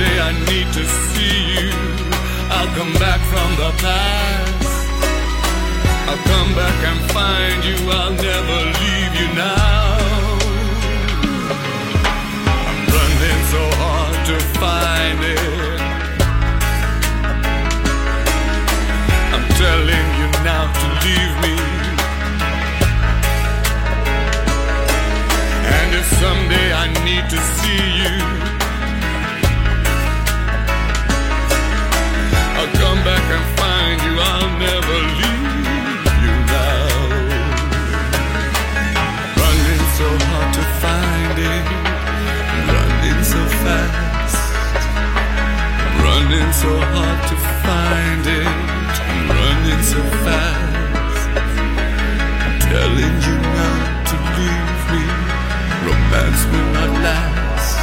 Someday I need to see you. I'll come back from the past. I'll come back and find you. I'll never leave you now. I'm running so hard to find it. I'm telling you now to leave me. And if someday I need to see you. back and find you, I'll never leave you now. Running so hard to find it, running so fast. Running so hard to find it, running so fast. Telling you not to leave me, romance will not last.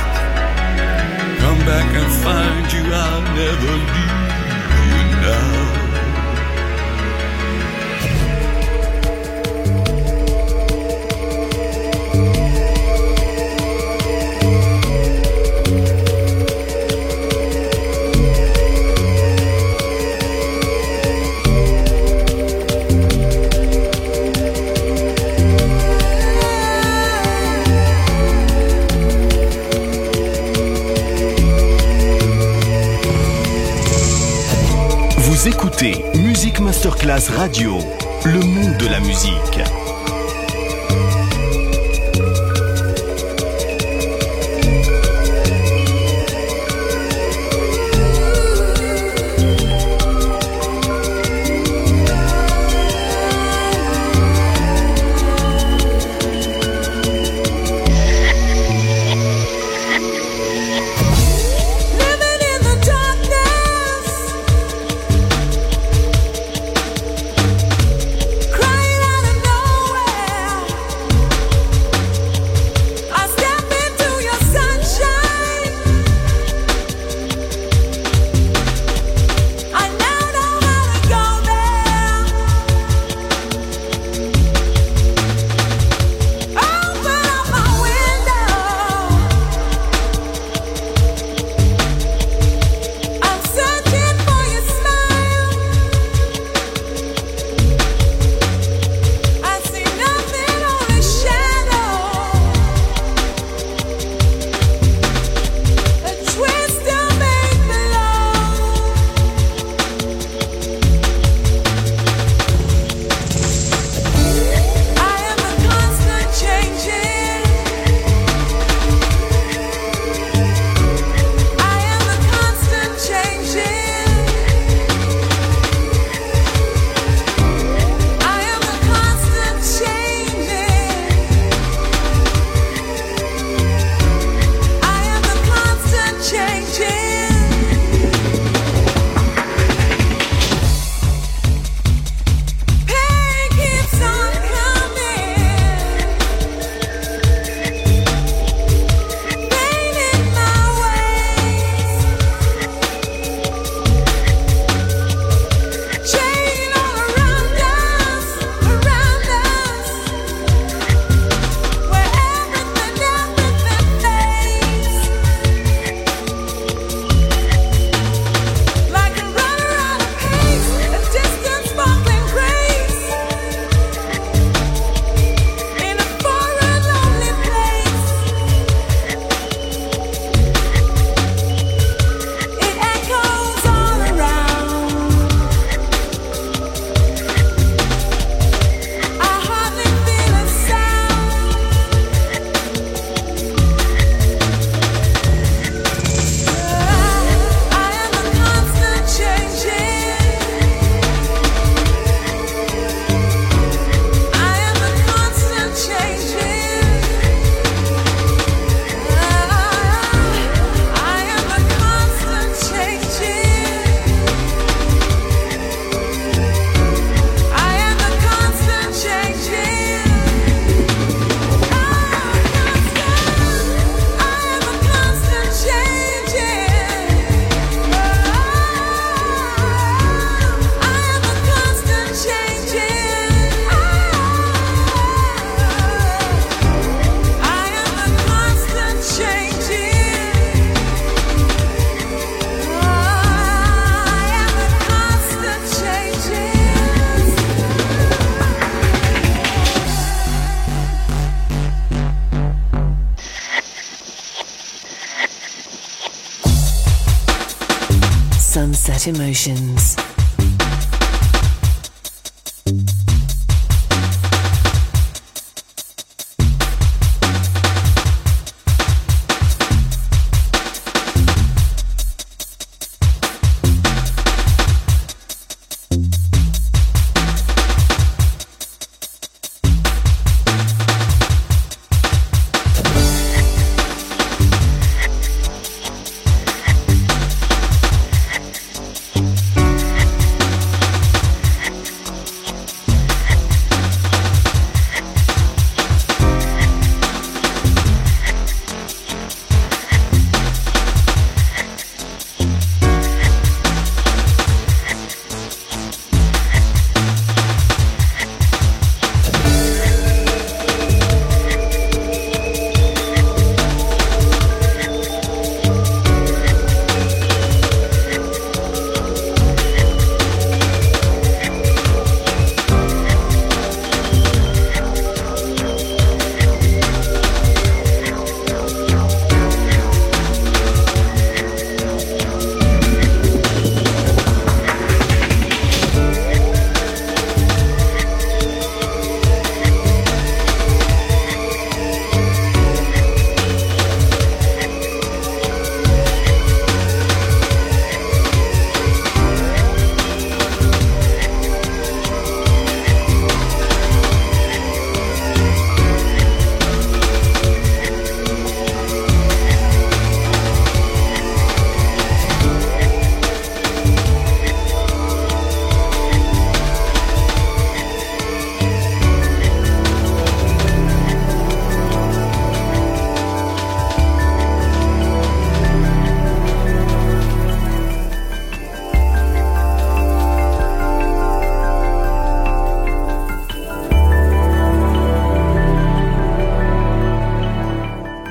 Come back and find you, I'll never leave. Classe Radio, le monde de la musique. Emotions.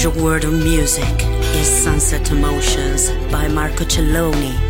Pleasure world of music is Sunset Emotions by Marco Celloni.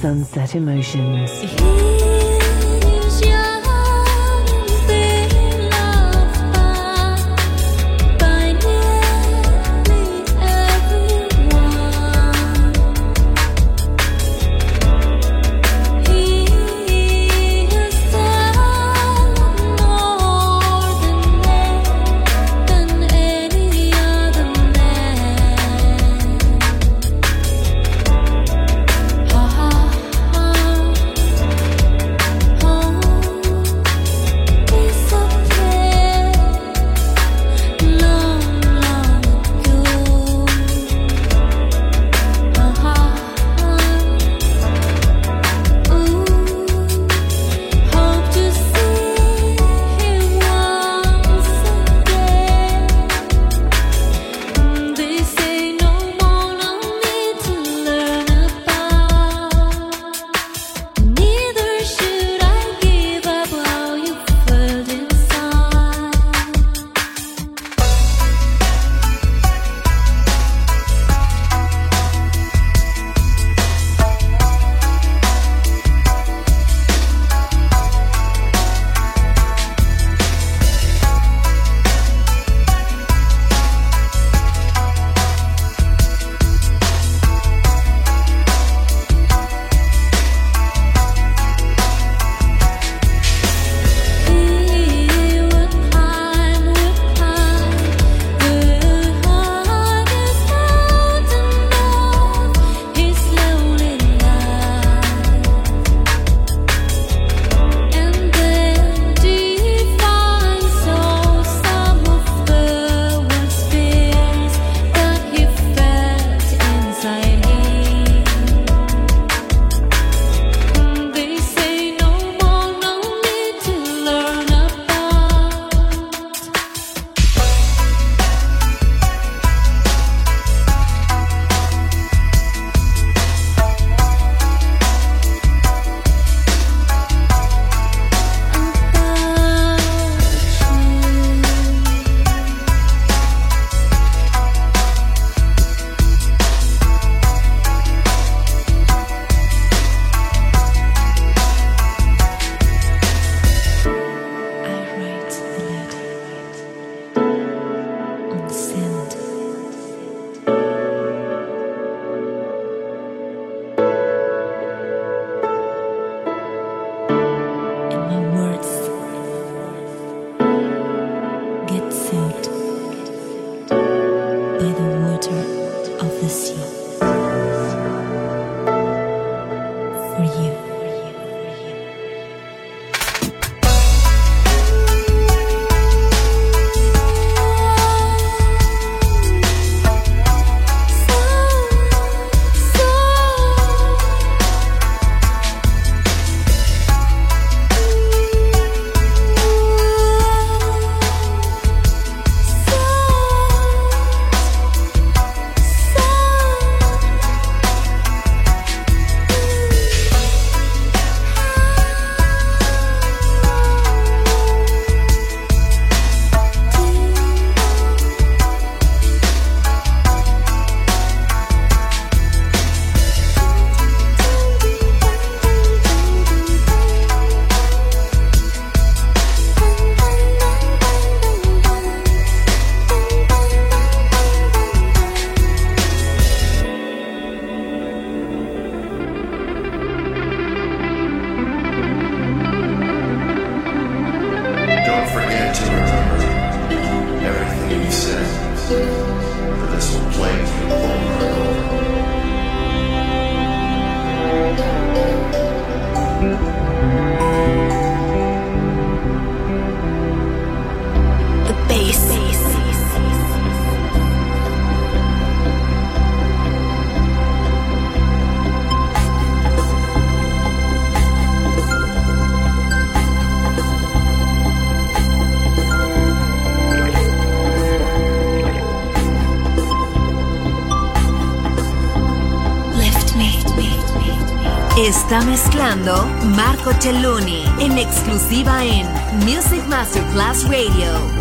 Sunset Emotions. Está mezclando Marco Celloni en exclusiva en Music Masterclass Radio.